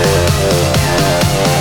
Yeah.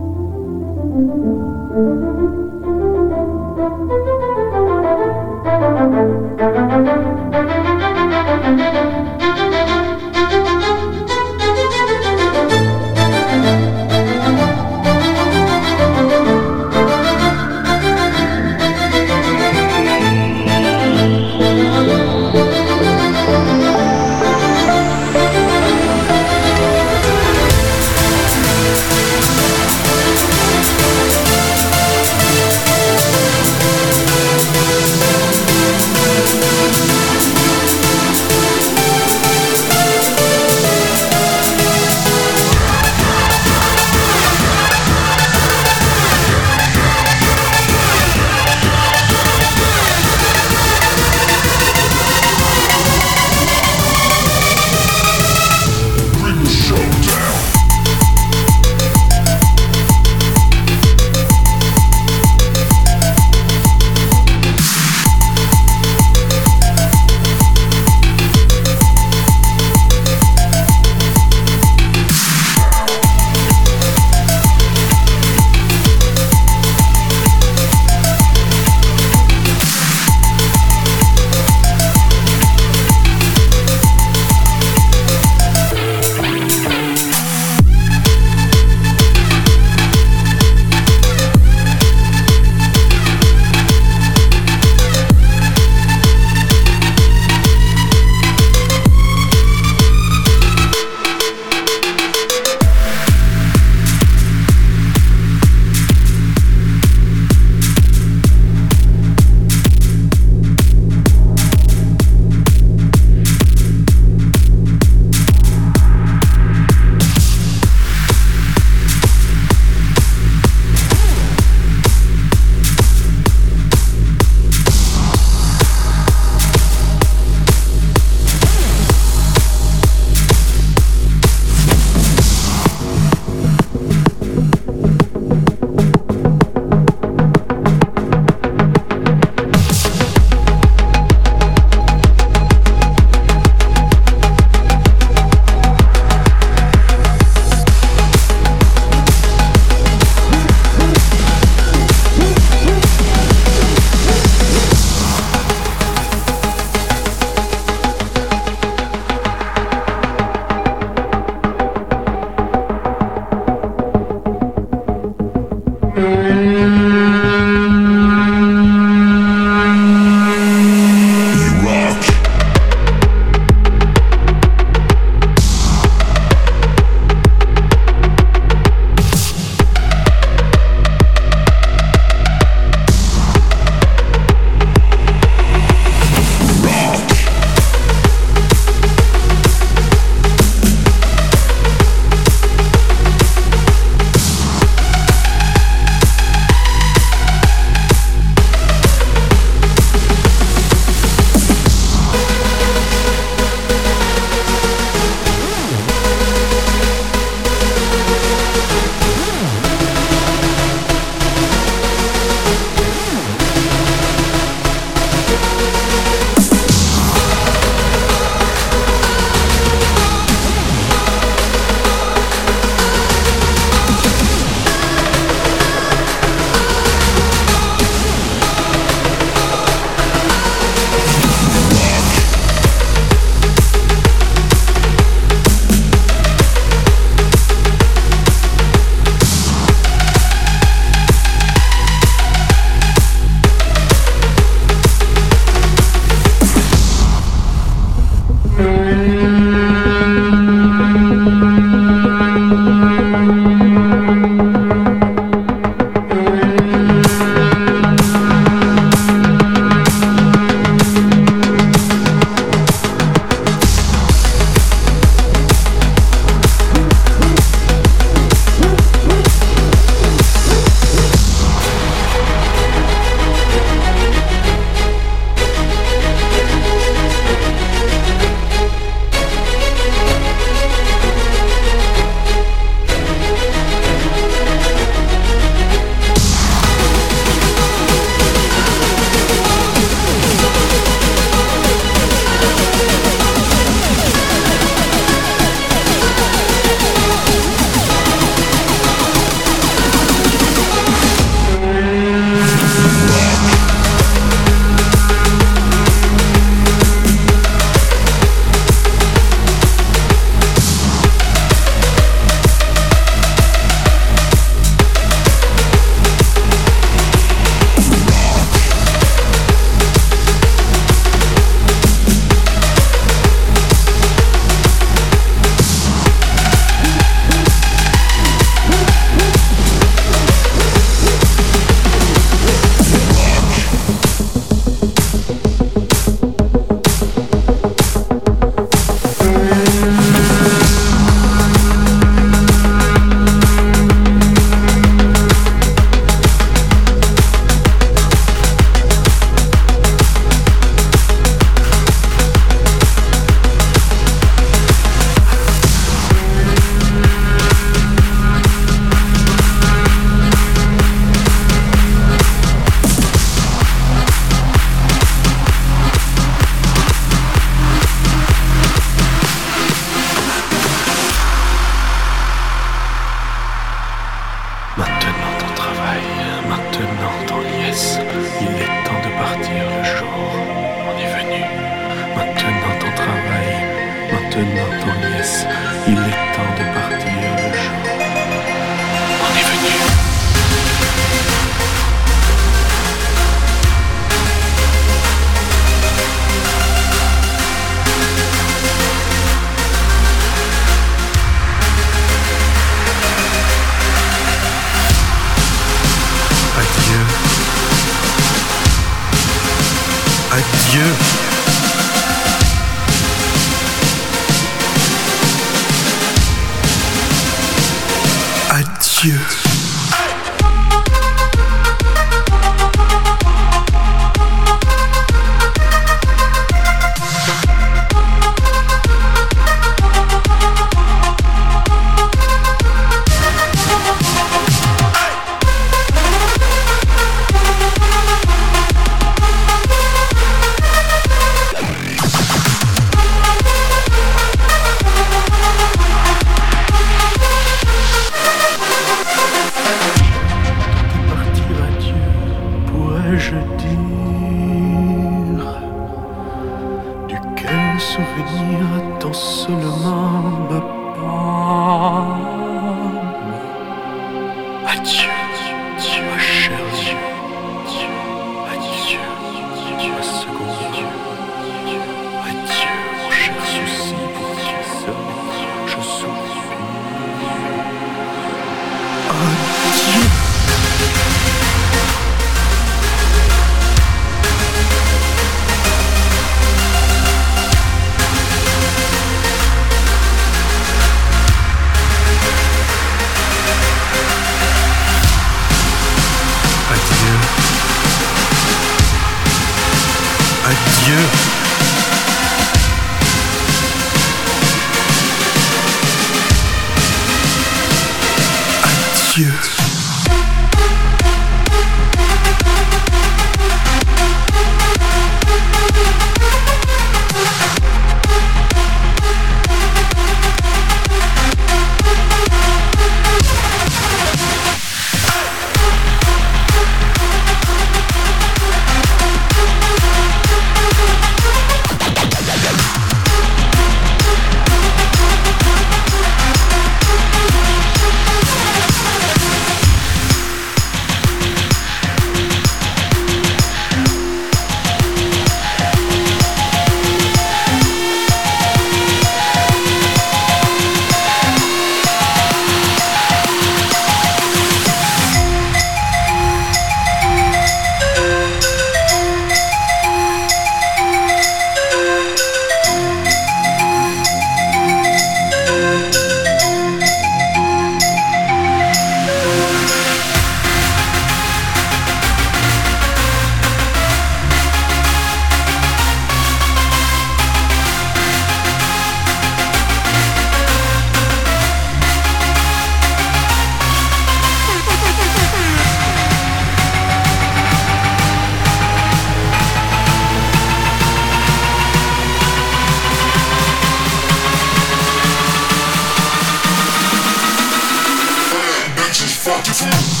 Yeah.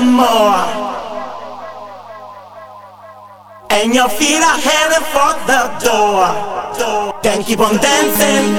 more. And your feet are headed for the door. Then keep on dancing.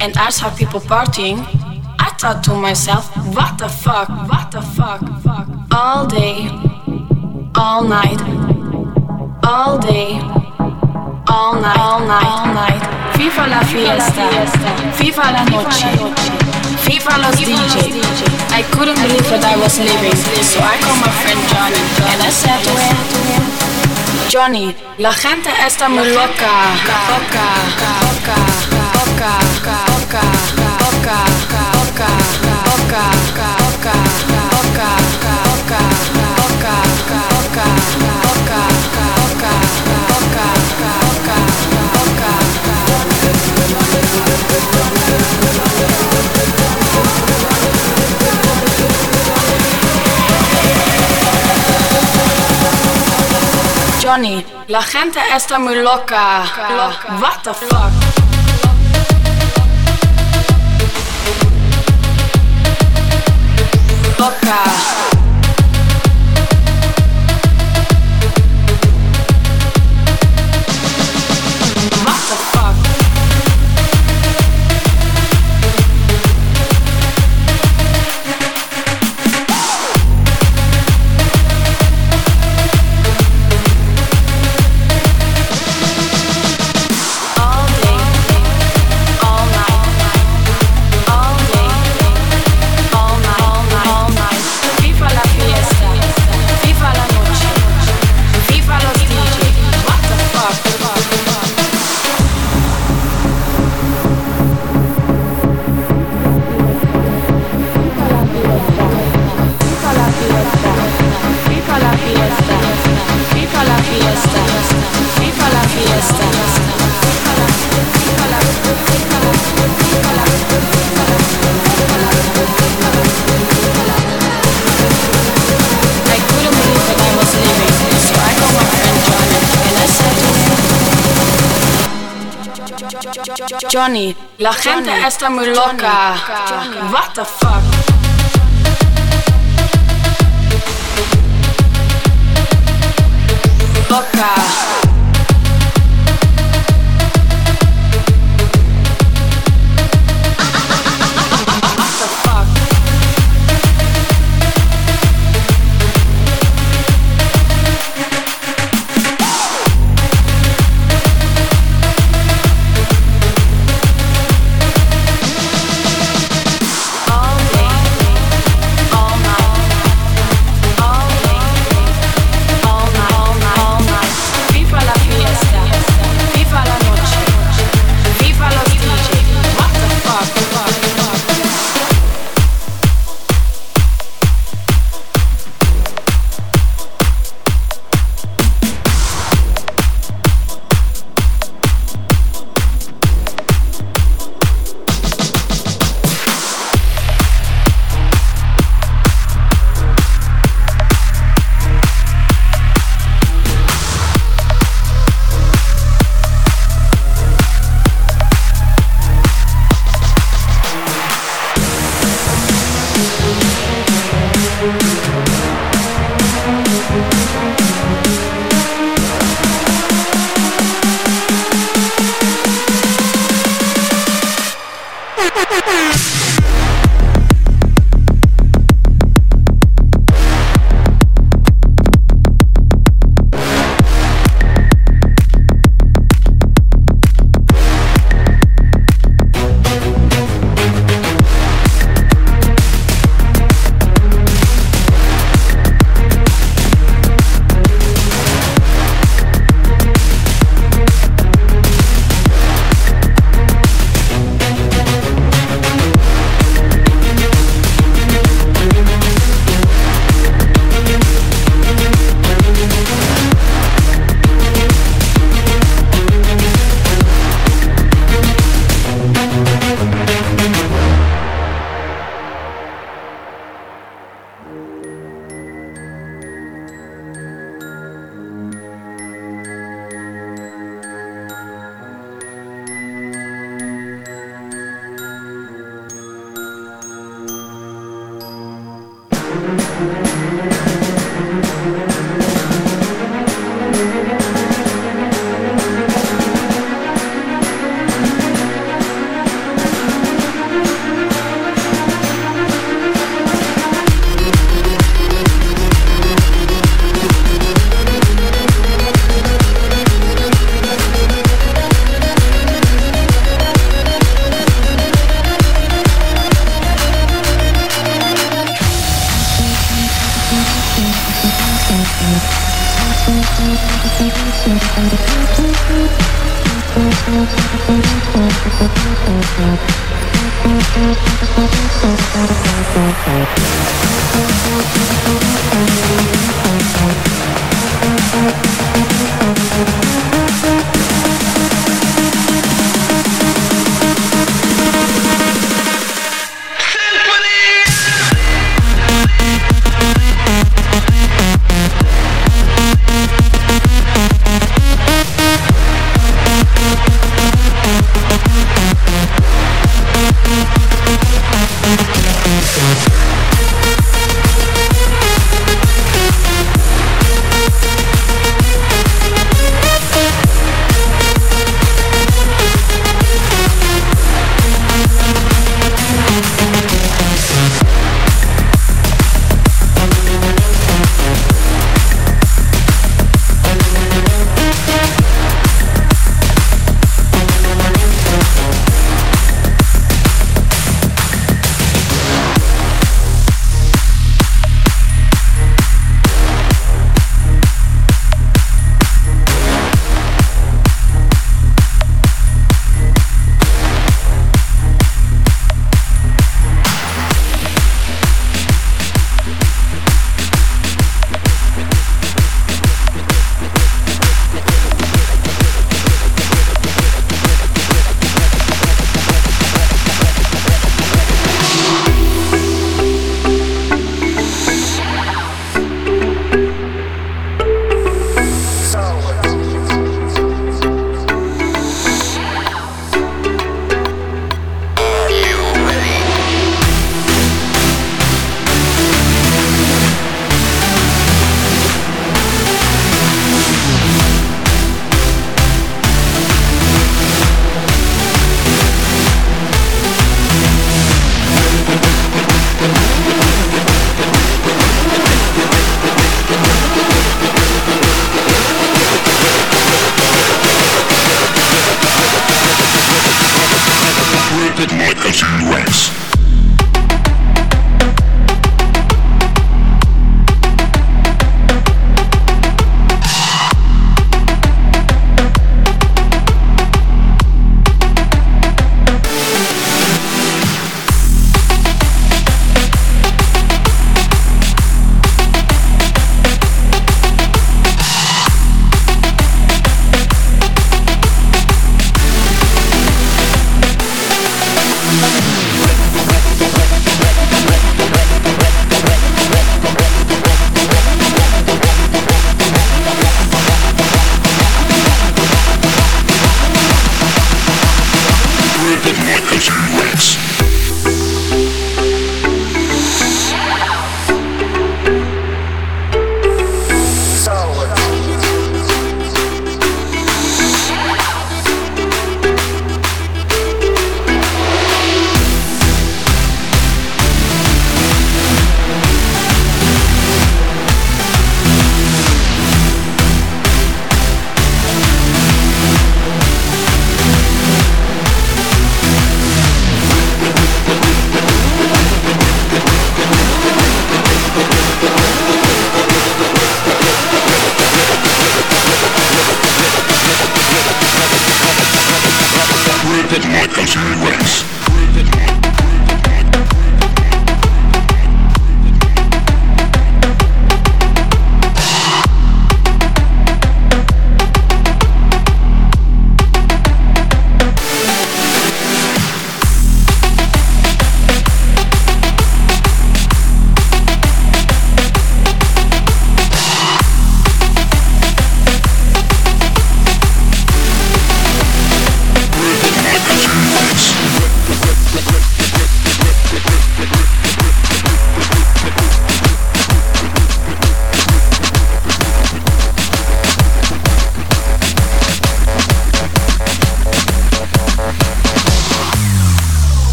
I saw people partying, I thought to myself, what the fuck, what the fuck, fuck. All day, all night, all day, all night, all night, all night. Viva la fiesta, viva la noche, viva los DJ. I couldn't believe that I was leaving, so I called my friend Johnny and I said to him, Johnny, la gente está muy loca, loca, loca. Johnny, la gente está muy loca. What the fuck? tocar. Johnny, la gente está muy loca. What the fuck? Loca.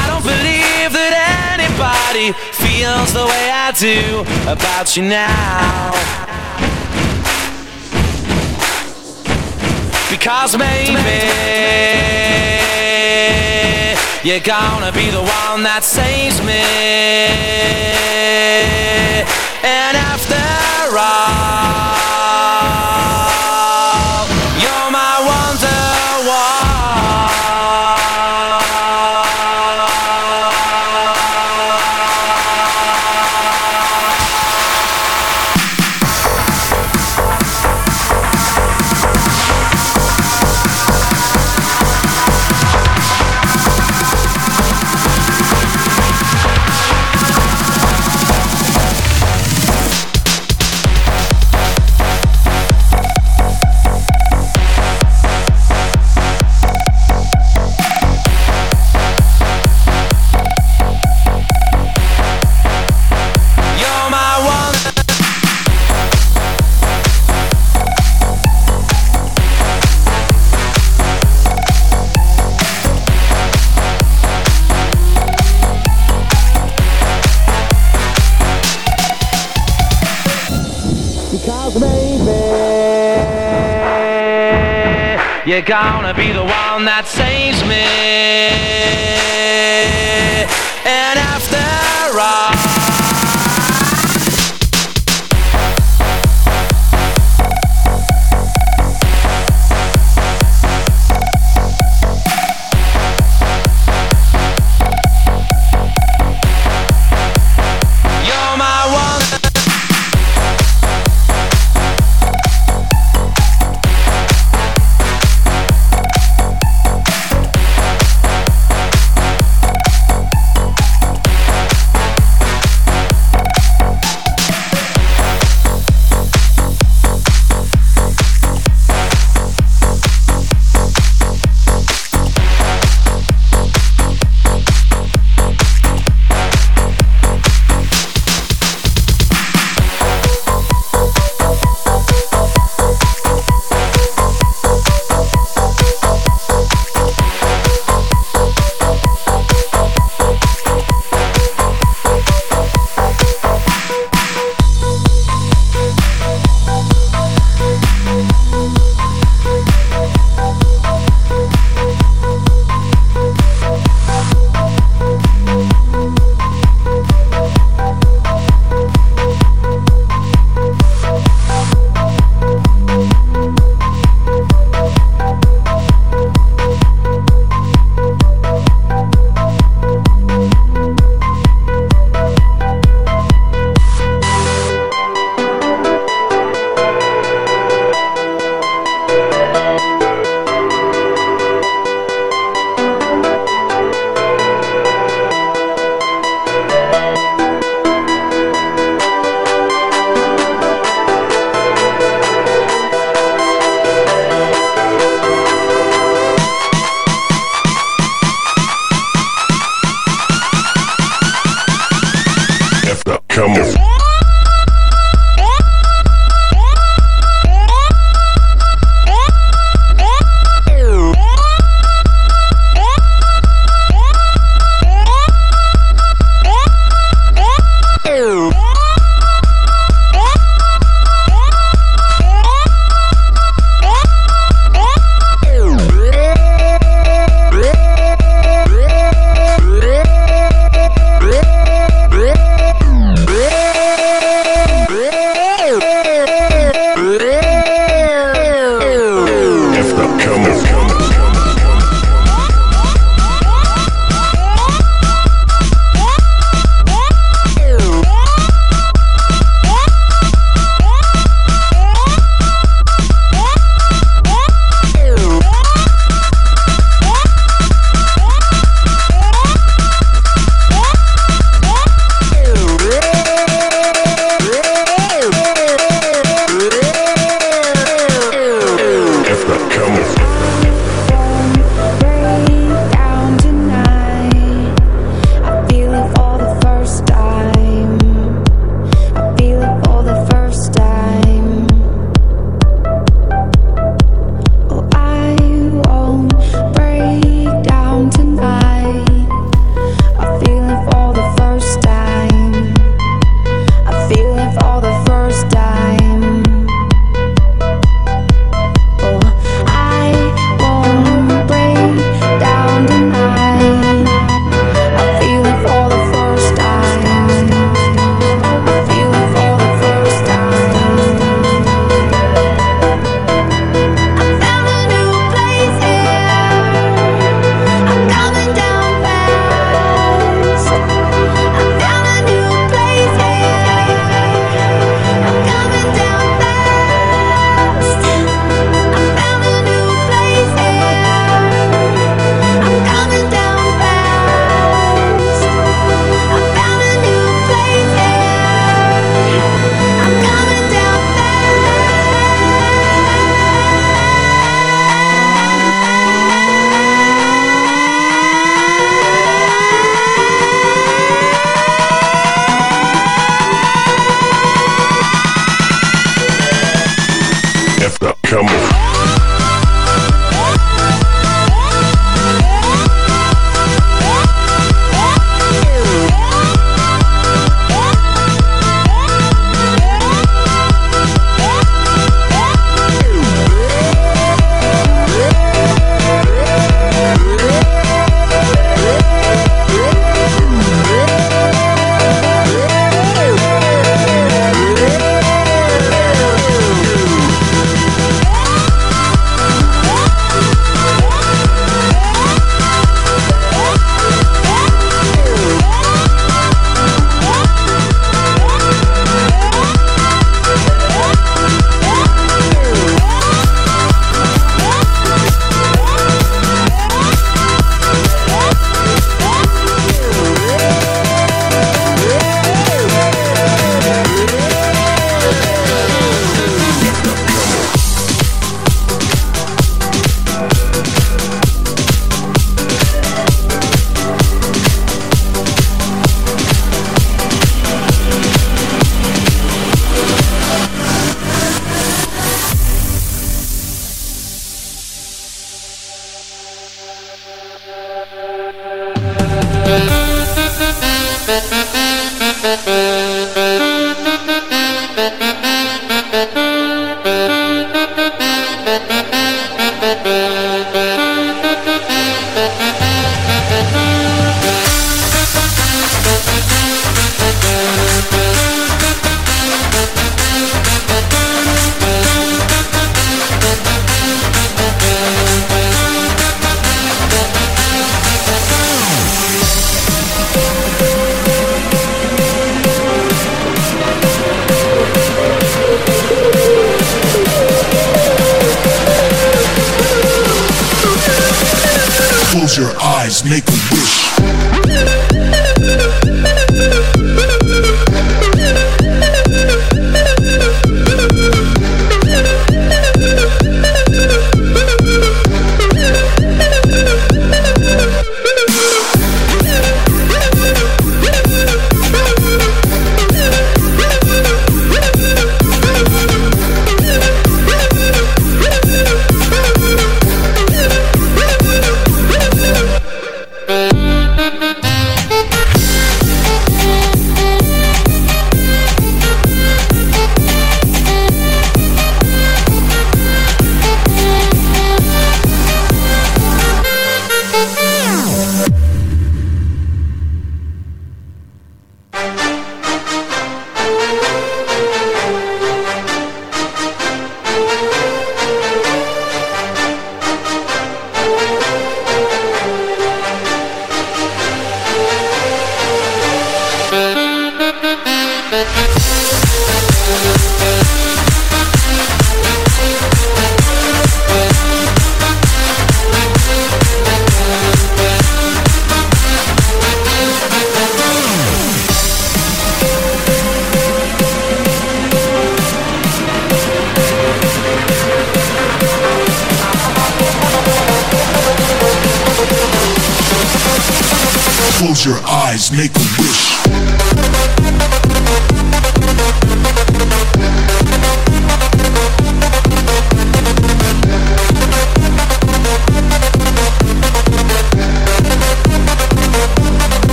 I don't believe that anybody feels the way I do about you now. Because maybe you're gonna be the one that saves me. And after all, gonna be the one that saves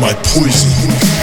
my poison.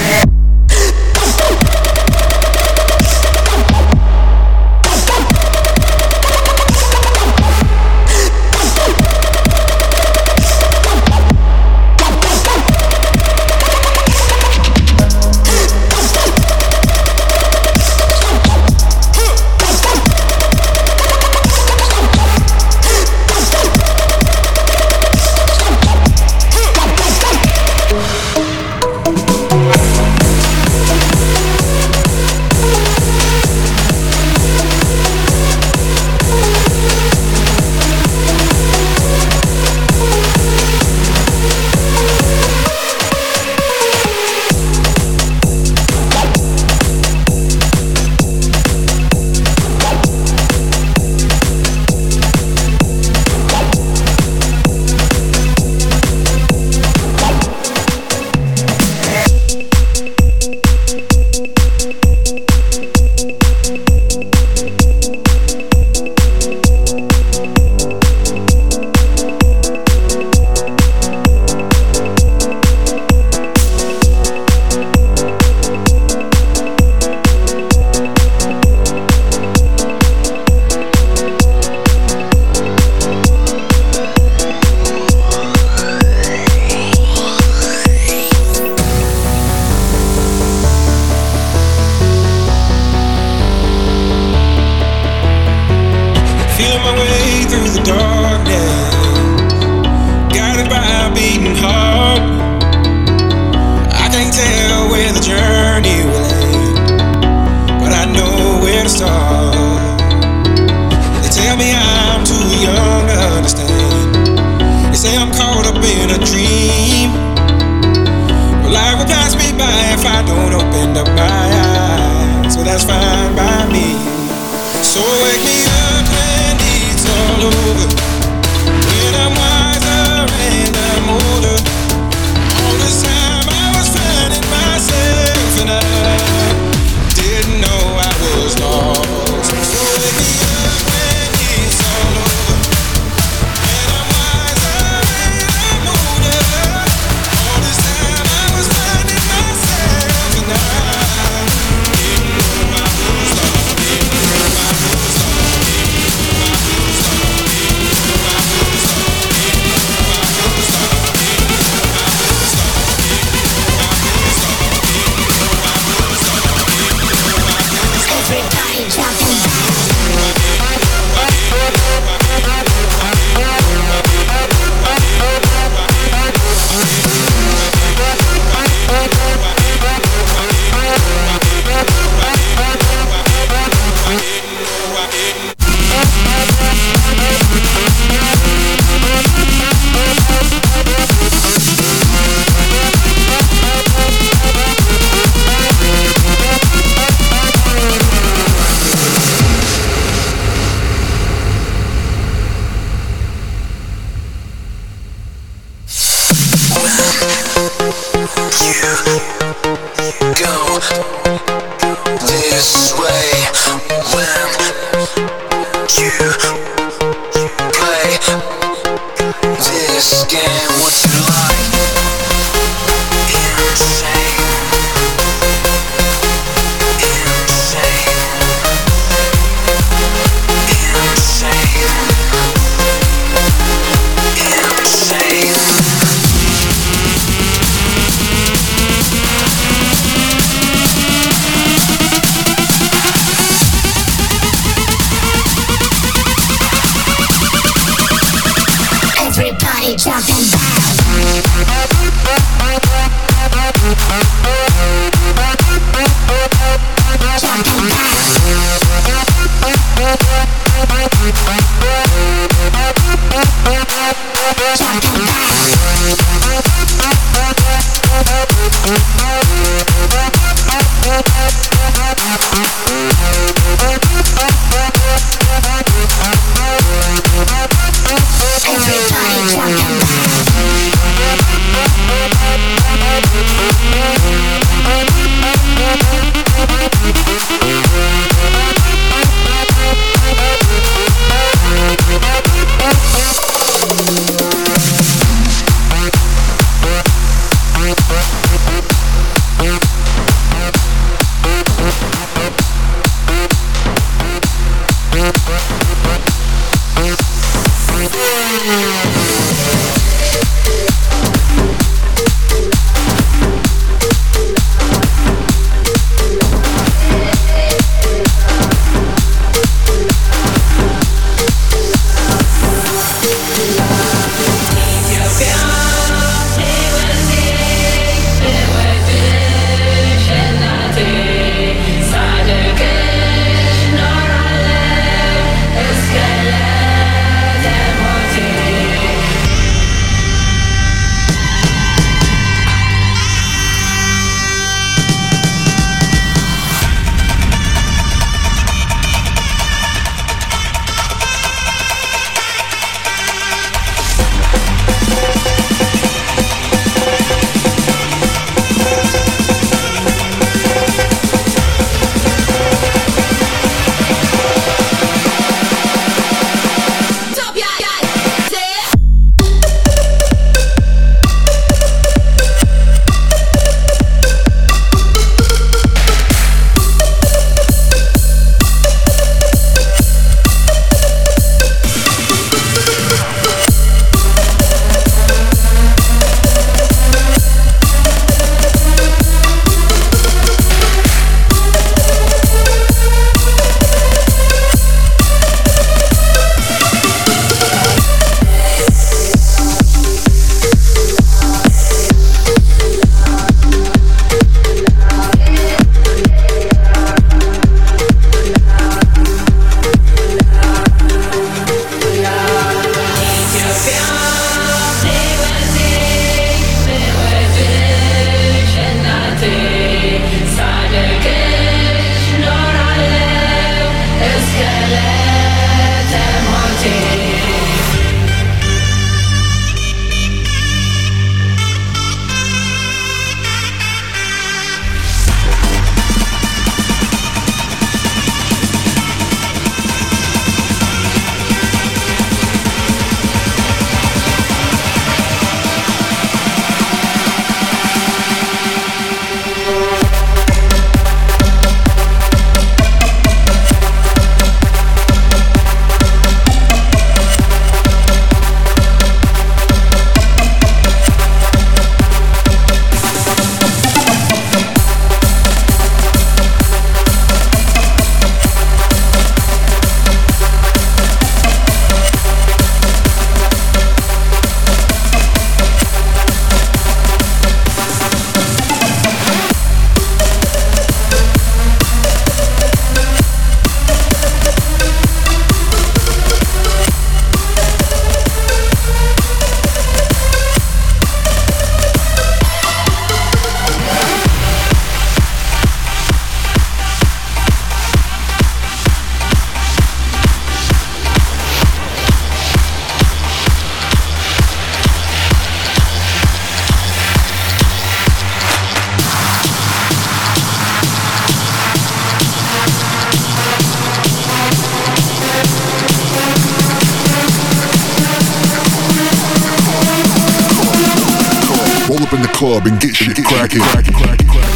club and get shit cracking. Crackin', crackin', crackin',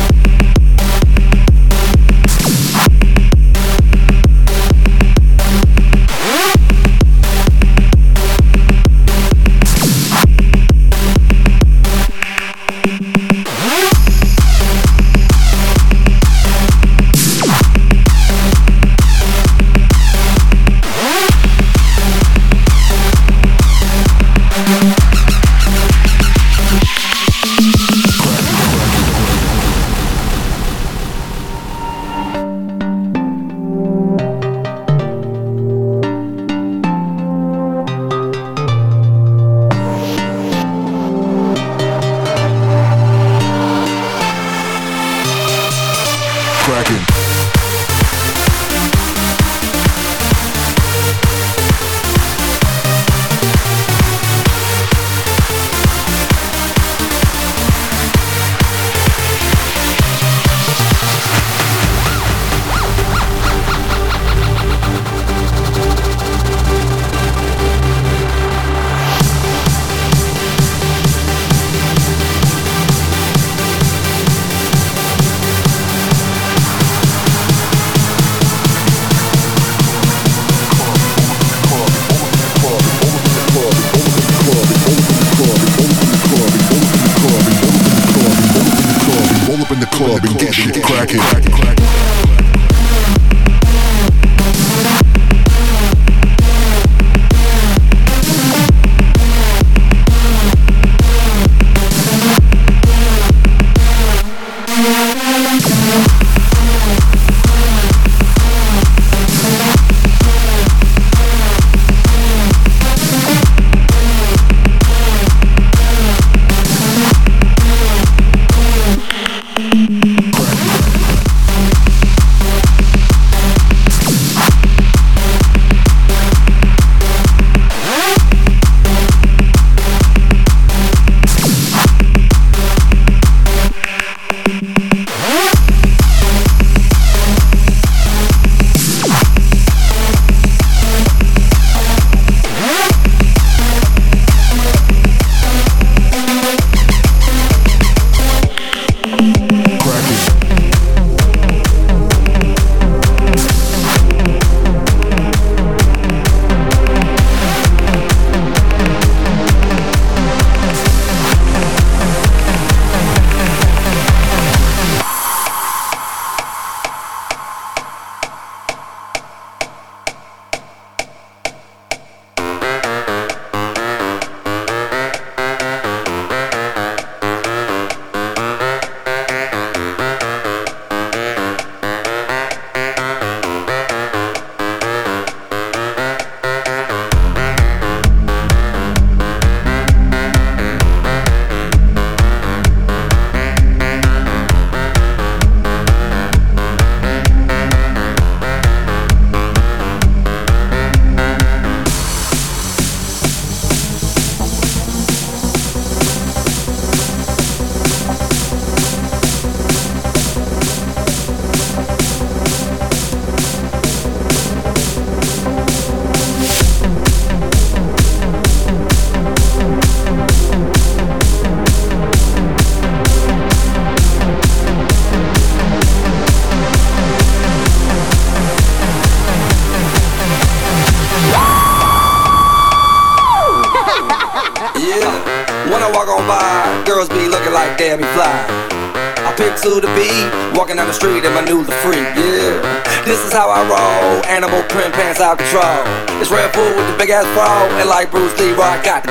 ass and like Bruce Lee, I got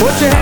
我最。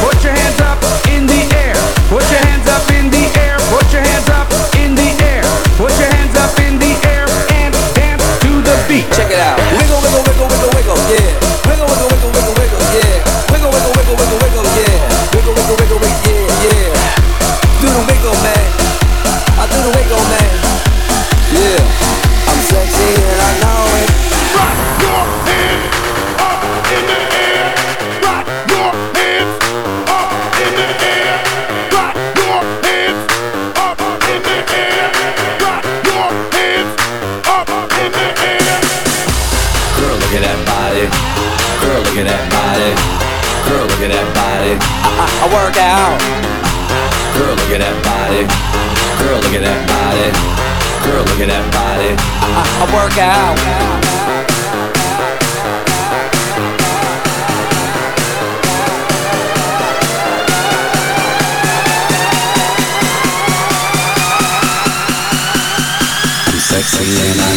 Put your hands up in the air. Put your hands up in the air. Put your hands up in the air. Put your hands up in the air and dance to the beat. Check it out. Work out. Girl, look at that body. Girl, look at that body. Girl, look at that body. I, I, work out. Sexy and I